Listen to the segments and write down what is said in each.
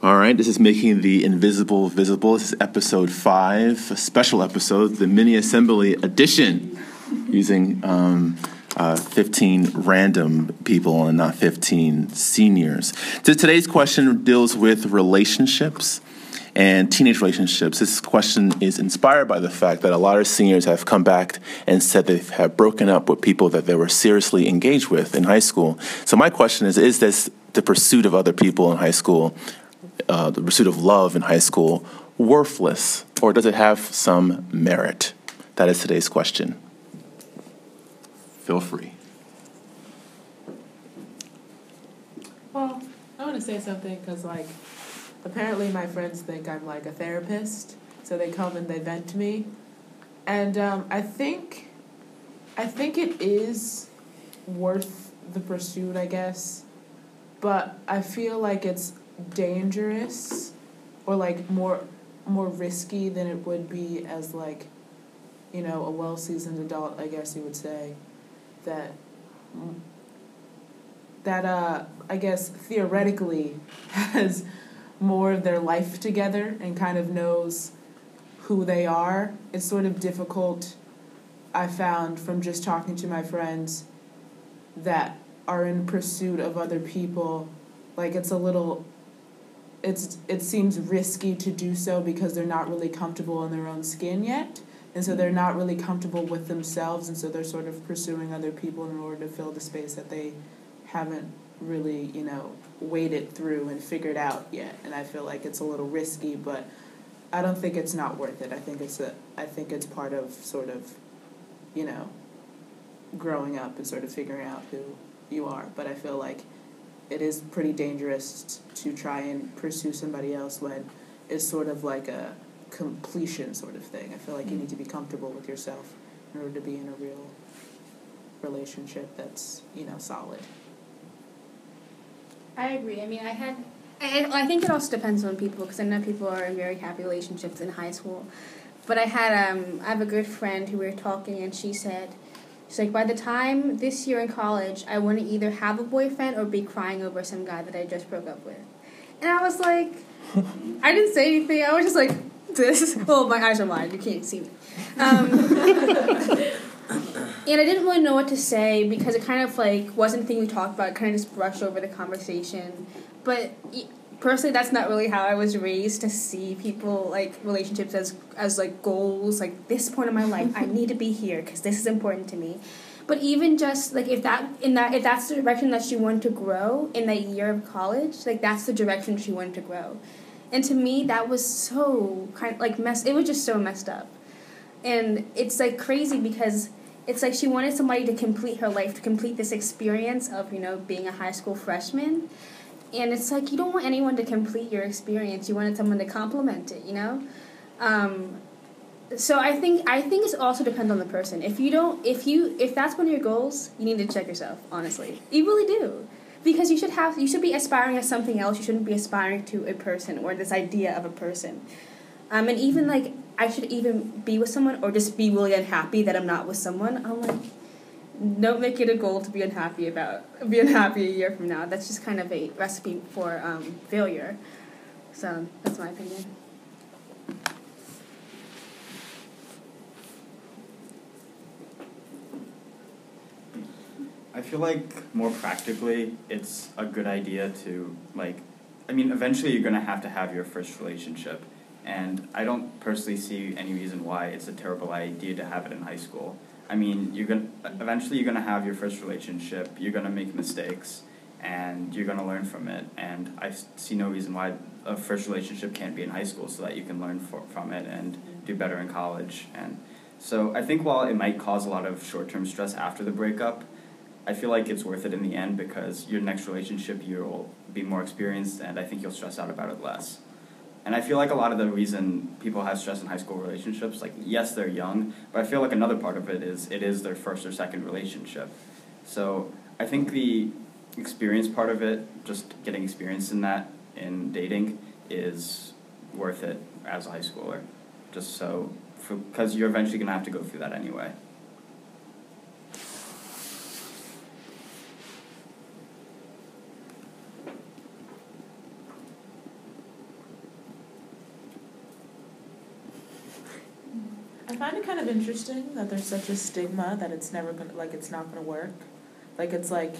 All right, this is making the invisible visible. This is episode five, a special episode, the mini assembly edition, using um, uh, 15 random people and not 15 seniors. So today's question deals with relationships and teenage relationships. This question is inspired by the fact that a lot of seniors have come back and said they have broken up with people that they were seriously engaged with in high school. So my question is: Is this the pursuit of other people in high school uh, the pursuit of love in high school worthless, or does it have some merit? That is today's question. Feel free. Well, I want to say something because, like, apparently my friends think I'm like a therapist, so they come and they vent to me, and um, I think, I think it is worth the pursuit, I guess, but I feel like it's dangerous or like more more risky than it would be as like you know a well seasoned adult I guess you would say that that uh I guess theoretically has more of their life together and kind of knows who they are. It's sort of difficult I found from just talking to my friends that are in pursuit of other people. Like it's a little it's it seems risky to do so because they're not really comfortable in their own skin yet. And so they're not really comfortable with themselves and so they're sort of pursuing other people in order to fill the space that they haven't really you know waded through and figured out yet. And i feel like it's a little risky but i don't think it's not worth it. I think it's a i think it's part of sort of you know growing up and sort of figuring out who you are. But i feel like it is pretty dangerous to try and pursue somebody else when it's sort of like a completion sort of thing. I feel like you need to be comfortable with yourself in order to be in a real relationship that's you know solid. I agree. I mean, I had. I, I think it also depends on people because I know people are in very happy relationships in high school, but I had um I have a good friend who we were talking and she said She's like, by the time this year in college, I want to either have a boyfriend or be crying over some guy that I just broke up with. And I was like, I didn't say anything. I was just like, this. Well, my eyes are wide. You can't see me. Um, and I didn't really know what to say because it kind of like wasn't a thing we talked about. It kind of just brushed over the conversation. But personally that's not really how I was raised to see people like relationships as as like goals like this point in my life I need to be here because this is important to me. But even just like if that in that if that's the direction that she wanted to grow in that year of college like that's the direction she wanted to grow. And to me that was so kind of like mess it was just so messed up. And it's like crazy because it's like she wanted somebody to complete her life to complete this experience of you know being a high school freshman and it's like you don't want anyone to complete your experience. You wanted someone to complement it you know? Um, so i think i think it also depends on the person. If you don't if you if that's one of your goals you need to check yourself honestly. You really do. Because you should have you should be aspiring at something else. You shouldn't be aspiring to a person or this idea of a person. Um, and even like i should even be with someone or just be really unhappy that i'm not with someone. I'm like don't make it a goal to be unhappy about be unhappy a year from now. That's just kind of a recipe for um, failure. So that's my opinion. I feel like more practically, it's a good idea to like. I mean, eventually you're gonna have to have your first relationship, and I don't personally see any reason why it's a terrible idea to have it in high school I mean, you're gonna eventually you're gonna have your first relationship. You're gonna make mistakes, and you're gonna learn from it. And I see no reason why a first relationship can't be in high school, so that you can learn for, from it and do better in college. And so I think while it might cause a lot of short term stress after the breakup, I feel like it's worth it in the end because your next relationship you'll be more experienced, and I think you'll stress out about it less. And I feel like a lot of the reason people have stress in high school relationships, like yes, they're young, but I feel like another part of it is it is their first or second relationship. So I think the experience part of it, just getting experience in that in dating, is worth it as a high schooler. Just so, because you're eventually gonna have to go through that anyway. find it kind of interesting that there's such a stigma that it's never gonna like it's not gonna work. Like it's like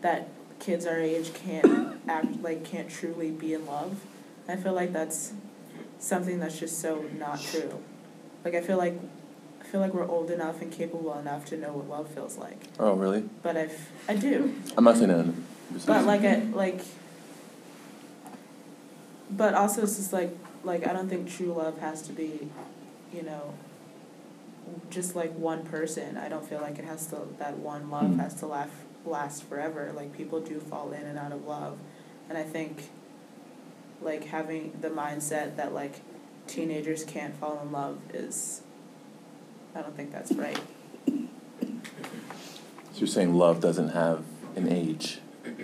that kids our age can't act like can't truly be in love. I feel like that's something that's just so not true. Like I feel like I feel like we're old enough and capable enough to know what love feels like. Oh, really? But I I do. I'm not saying that. But like I like but also it's just like like I don't think true love has to be, you know, just like one person. I don't feel like it has to that one love Mm. has to last last forever. Like people do fall in and out of love. And I think like having the mindset that like teenagers can't fall in love is I don't think that's right. So you're saying love doesn't have an age?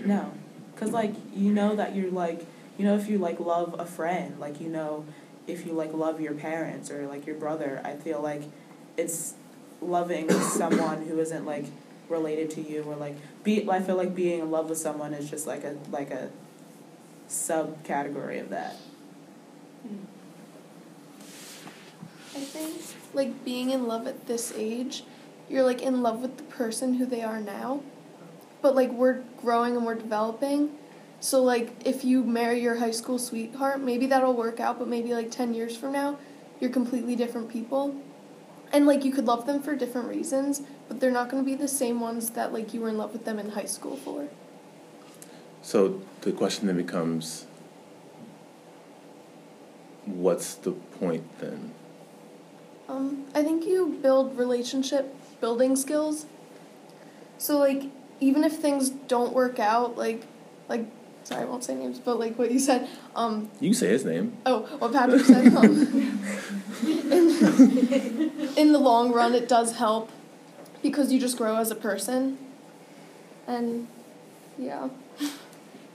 No, because like you know that you're like you know if you like love a friend, like you know if you like love your parents or like your brother. I feel like it's loving someone who isn't like related to you or like be. I feel like being in love with someone is just like a like a subcategory of that. Hmm. I think like being in love at this age, you're like in love with the person who they are now. But like we're growing and we're developing. So like if you marry your high school sweetheart, maybe that'll work out, but maybe like 10 years from now, you're completely different people. And like you could love them for different reasons, but they're not going to be the same ones that like you were in love with them in high school for. So the question then becomes, what's the point then? Um, I think you build relationship building skills. So like even if things don't work out, like like sorry, I won't say names, but like what you said, um, You say his name. oh, what Patrick said, um, in, in the long run, it does help because you just grow as a person, and yeah.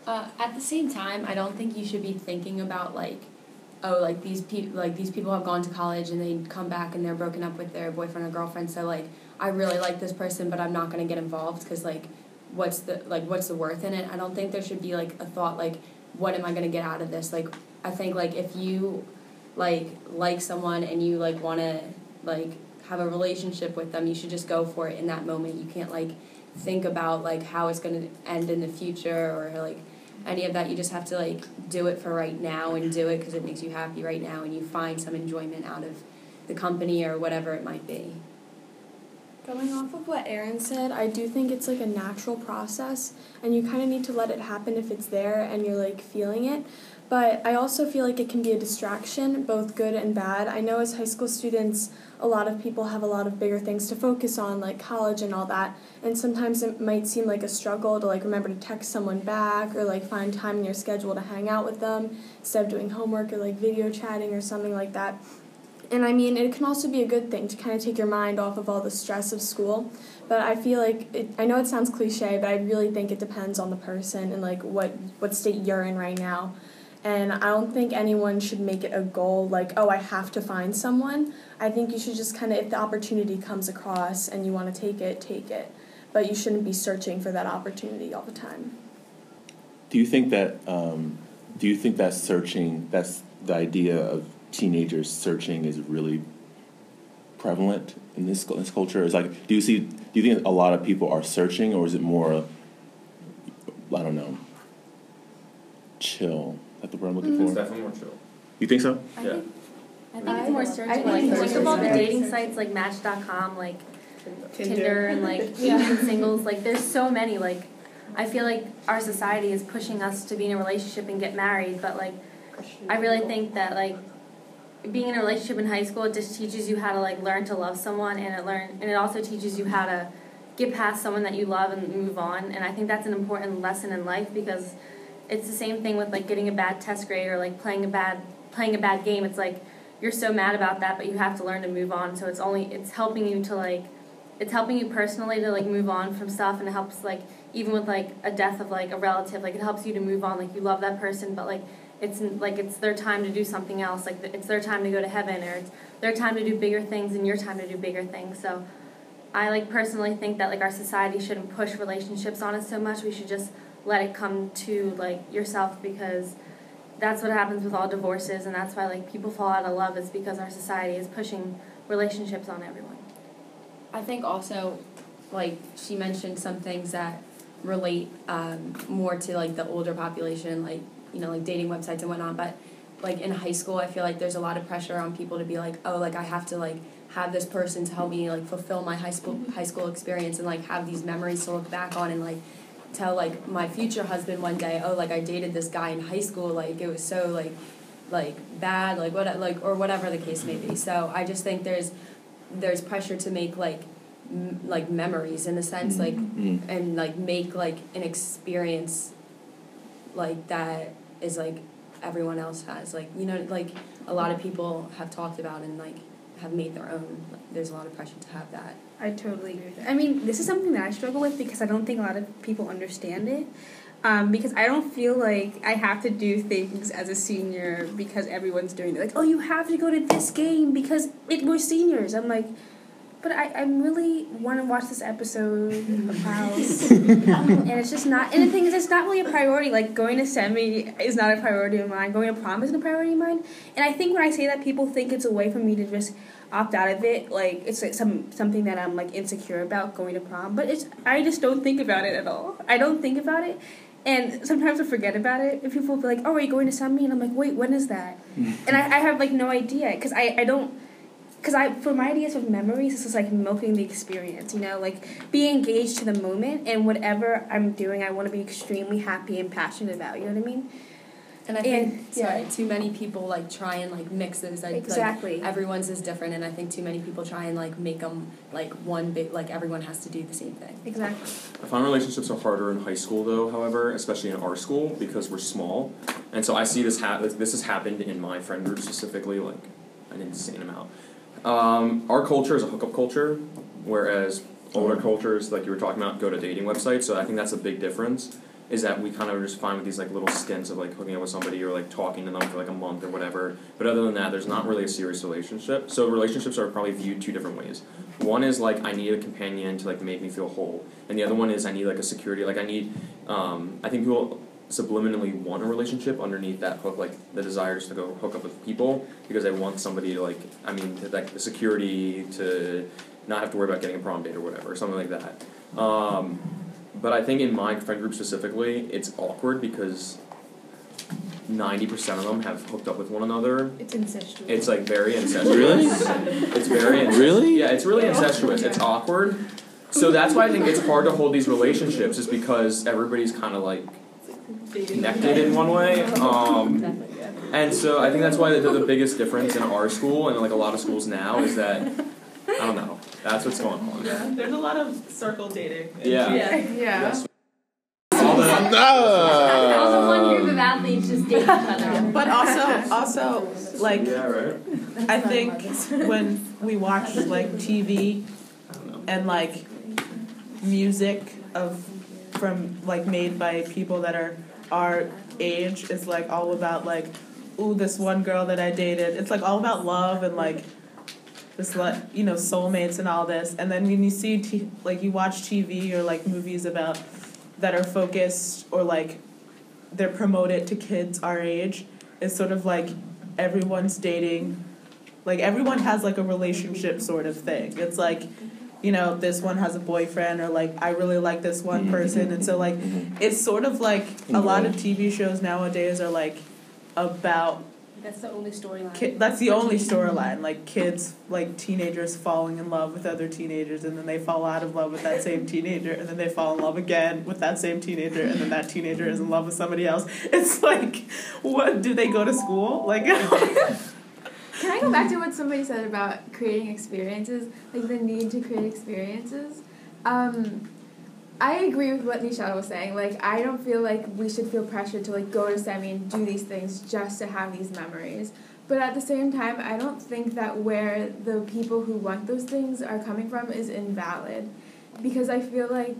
Uh, at the same time, I don't think you should be thinking about like, oh, like these people, like these people have gone to college and they come back and they're broken up with their boyfriend or girlfriend. So like, I really like this person, but I'm not gonna get involved because like, what's the like what's the worth in it? I don't think there should be like a thought like, what am I gonna get out of this? Like, I think like if you, like like someone and you like wanna like have a relationship with them, you should just go for it in that moment. You can't like think about like how it's gonna end in the future or like any of that. You just have to like do it for right now and do it because it makes you happy right now and you find some enjoyment out of the company or whatever it might be. Going off of what Aaron said, I do think it's like a natural process and you kind of need to let it happen if it's there and you're like feeling it. But I also feel like it can be a distraction, both good and bad. I know as high school students, a lot of people have a lot of bigger things to focus on, like college and all that. And sometimes it might seem like a struggle to like remember to text someone back or like find time in your schedule to hang out with them instead of doing homework or like video chatting or something like that. And I mean, it can also be a good thing to kind of take your mind off of all the stress of school. But I feel like it, I know it sounds cliche, but I really think it depends on the person and like what what state you're in right now. And I don't think anyone should make it a goal like, oh, I have to find someone. I think you should just kind of, if the opportunity comes across and you want to take it, take it. But you shouldn't be searching for that opportunity all the time. Do you think that? Um, do you think that searching? That's the idea of teenagers searching is really prevalent in this this culture. Is like, do you see? Do you think a lot of people are searching, or is it more? I don't know. Chill. Is that the word I'm looking mm-hmm. It's for? definitely more chill. You think so? I Yeah. think, I think I- it's more I think Like, think more of all the dating sites like Match.com, like Tinder, and like Asian singles. Like, there's so many. Like, I feel like our society is pushing us to be in a relationship and get married, but like, I really think that like being in a relationship in high school it just teaches you how to like learn to love someone, and it learn and it also teaches you how to get past someone that you love and move on. And I think that's an important lesson in life because it's the same thing with like getting a bad test grade or like playing a bad playing a bad game. It's like you're so mad about that, but you have to learn to move on. So it's only it's helping you to like it's helping you personally to like move on from stuff and it helps like even with like a death of like a relative like it helps you to move on like you love that person but like it's like it's their time to do something else like it's their time to go to heaven or it's their time to do bigger things and your time to do bigger things so i like personally think that like our society shouldn't push relationships on us so much we should just let it come to like yourself because that's what happens with all divorces and that's why like people fall out of love is because our society is pushing relationships on everyone. I think also, like she mentioned, some things that relate um, more to like the older population, like you know, like dating websites and whatnot. But like in high school, I feel like there's a lot of pressure on people to be like, oh, like I have to like have this person to help me like fulfill my high school high school experience and like have these memories to look back on and like tell like my future husband one day, oh, like I dated this guy in high school, like it was so like like bad, like what like or whatever the case may be. So I just think there's there's pressure to make like m- like memories in a sense like Mm. and like make like an experience like that is like everyone else has like you know like a lot of people have talked about and like have made their own like, there's a lot of pressure to have that I totally agree. I mean, this is something that I struggle with because I don't think a lot of people understand it. Um, because I don't feel like I have to do things as a senior because everyone's doing it. Like, oh, you have to go to this game because it, we're seniors. I'm like, but I, I really want to watch this episode of House. and it's just not, and the thing is, it's not really a priority. Like, going to semi is not a priority of mine. Going to prom isn't a priority of mine. And I think when I say that, people think it's a way for me to just opt out of it. Like it's like some something that I'm like insecure about going to prom. But it's I just don't think about it at all. I don't think about it, and sometimes I forget about it. And people will be like, "Oh, are you going to semi?" And I'm like, "Wait, when is that?" and I, I have like no idea because I I don't. Because I, for my ideas of memories, this is like milking the experience, you know, like be engaged to the moment and whatever I'm doing, I want to be extremely happy and passionate about. You know what I mean? and i think And- sorry yeah. too many people like try and like mix those I, Exactly. like, everyone's is different and i think too many people try and like make them like one big like everyone has to do the same thing Exactly. I find relationships are harder in high school, though. However, especially in our school because we're small, and so I see this ha- this has happened in my friend group specifically, like an insane amount. Um, our culture is a hookup culture, whereas older cultures, like you were talking about, go to dating websites. So I think that's a big difference. Is that we kind of just find with these like little stints of like hooking up with somebody or like talking to them for like a month or whatever. But other than that, there's not really a serious relationship. So relationships are probably viewed two different ways. One is like I need a companion to like make me feel whole, and the other one is I need like a security. Like I need, um, I think people subliminally want a relationship underneath that hook, like the desires to go hook up with people because they want somebody to like. I mean, to, like the security to not have to worry about getting a prom date or whatever, something like that. Um, but I think in my friend group specifically, it's awkward because ninety percent of them have hooked up with one another. It's incestuous. It's like very incestuous. Really? It's very incestuous. Really? Yeah, it's really incestuous. It's awkward. So that's why I think it's hard to hold these relationships, is because everybody's kind of like connected in one way. Um, and so I think that's why the, the biggest difference in our school and like a lot of schools now is that I don't know. That's what's going on. Yeah, there's a lot of circle dating. Yeah. Yeah. Yes. All the one group of athletes just date each other. But also, also, like Yeah, right. I think when we watch like TV I don't know. and like music of from like made by people that are our age is like all about like ooh this one girl that I dated. It's like all about love and like this like you know soulmates and all this. And then when you see t- like you watch TV or like movies about that are focused or like they're promoted to kids our age, it's sort of like everyone's dating like everyone has like a relationship sort of thing. It's like, you know, this one has a boyfriend or like I really like this one mm-hmm. person. And so like mm-hmm. it's sort of like a mm-hmm. lot of TV shows nowadays are like about That's the only storyline. ki- that's the only storyline like kids like teenagers falling in love with other teenagers and then they fall out of love with that same teenager and then they fall in love again with that same teenager and then that teenager is in love with somebody else. It's like what do they go to school? Like Can I go back to what somebody said about creating experiences, like the need to create experiences? Um, I agree with what Nishada was saying. Like, I don't feel like we should feel pressured to like go to semi and do these things just to have these memories. But at the same time, I don't think that where the people who want those things are coming from is invalid, because I feel like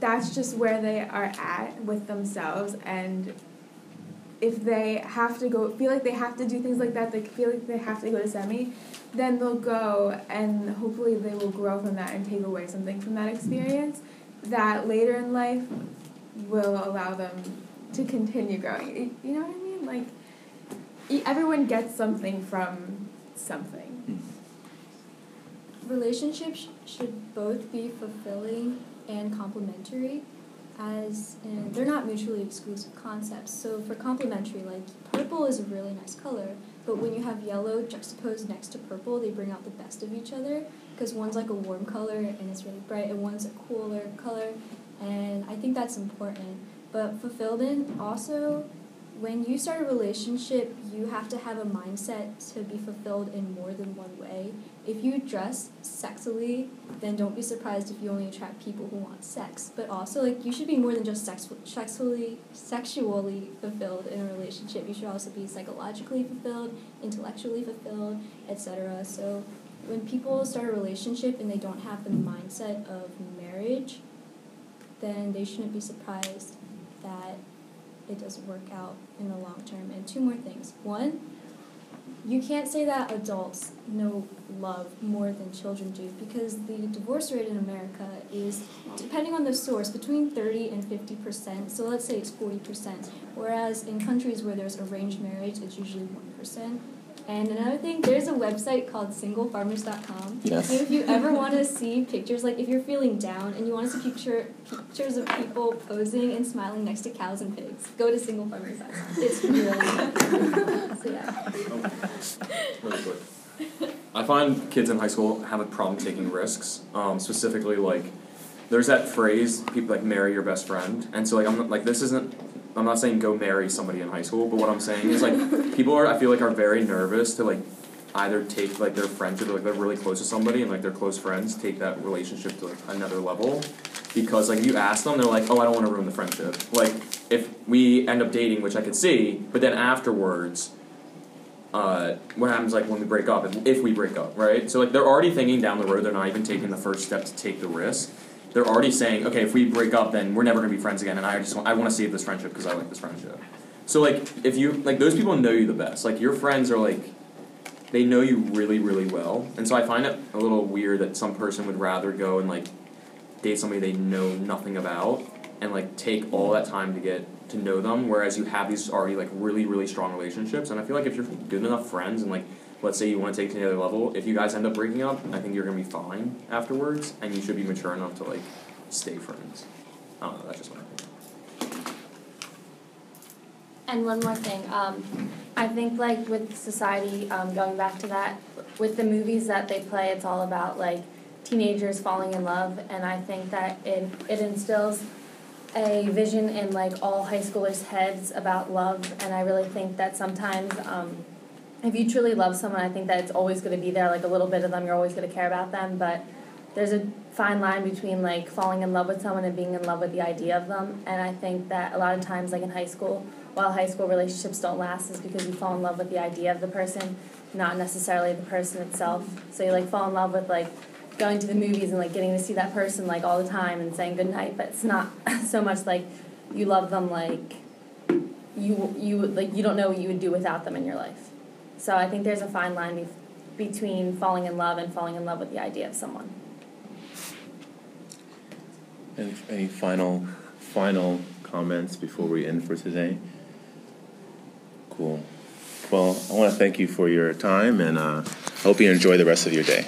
that's just where they are at with themselves and if they have to go feel like they have to do things like that they feel like they have to go to semi then they'll go and hopefully they will grow from that and take away something from that experience that later in life will allow them to continue growing. You know what i mean? Like everyone gets something from something. Relationships should both be fulfilling and complementary as and they're not mutually exclusive concepts. So for complementary, like purple is a really nice color, but when you have yellow juxtaposed next to purple, they bring out the best of each other because one's like a warm color and it's really bright, and one's a cooler color, and I think that's important. But fulfillment also when you start a relationship, you have to have a mindset to be fulfilled in more than one way. If you dress sexily, then don't be surprised if you only attract people who want sex. But also, like you should be more than just sex- sexually sexually fulfilled in a relationship. You should also be psychologically fulfilled, intellectually fulfilled, etc. So when people start a relationship and they don't have the mindset of marriage, then they shouldn't be surprised that it doesn't work out in the long term. And two more things. One, you can't say that adults know love more than children do because the divorce rate in America is, depending on the source, between 30 and 50%. So let's say it's 40%. Whereas in countries where there's arranged marriage, it's usually 1%. And another thing, there's a website called singlefarmers.com. Yes. And if you ever want to see pictures, like if you're feeling down and you want to see picture, pictures of people posing and smiling next to cows and pigs, go to singlefarmers.com. It's really good. so yeah. Really quick. I find kids in high school have a problem taking risks. Um, specifically, like there's that phrase, people like marry your best friend, and so like I'm not, like this isn't I'm not saying go marry somebody in high school, but what I'm saying is like people are I feel like are very nervous to like either take like their friendship like they're really close to somebody and like their close friends take that relationship to like another level. Because like you ask them they're like oh I don't want to ruin the friendship. Like if we end up dating which I could see but then afterwards uh, what happens like when we break up if, if we break up right? So like they're already thinking down the road they're not even taking the first step to take the risk they're already saying, okay, if we break up, then we're never gonna be friends again, and I just want, I want to save this friendship because I like this friendship. So like, if you like those people know you the best, like your friends are like, they know you really really well, and so I find it a little weird that some person would rather go and like date somebody they know nothing about and like take all that time to get to know them, whereas you have these already like really really strong relationships, and I feel like if you're good enough friends and like let's say you want to take it to another level, if you guys end up breaking up, I think you're gonna be fine afterwards, and you should be mature enough to like stay friends. I don't know. That's just my opinion. And one more thing, um, I think like with society, um, going back to that, with the movies that they play, it's all about like teenagers falling in love, and I think that it it instills a vision in like all high schoolers' heads about love, and I really think that sometimes. Um, if you truly love someone, I think that it's always going to be there. Like a little bit of them, you're always going to care about them. But there's a fine line between like falling in love with someone and being in love with the idea of them. And I think that a lot of times, like in high school, while high school relationships don't last, is because you fall in love with the idea of the person, not necessarily the person itself. So you like fall in love with like going to the movies and like getting to see that person like all the time and saying goodnight. But it's not so much like you love them like you you like you don't know what you would do without them in your life. So I think there's a fine line be- between falling in love and falling in love with the idea of someone. Any, final final comments before we end for today? Cool. Well, I want to thank you for your time and uh, hope you enjoy the rest of your day.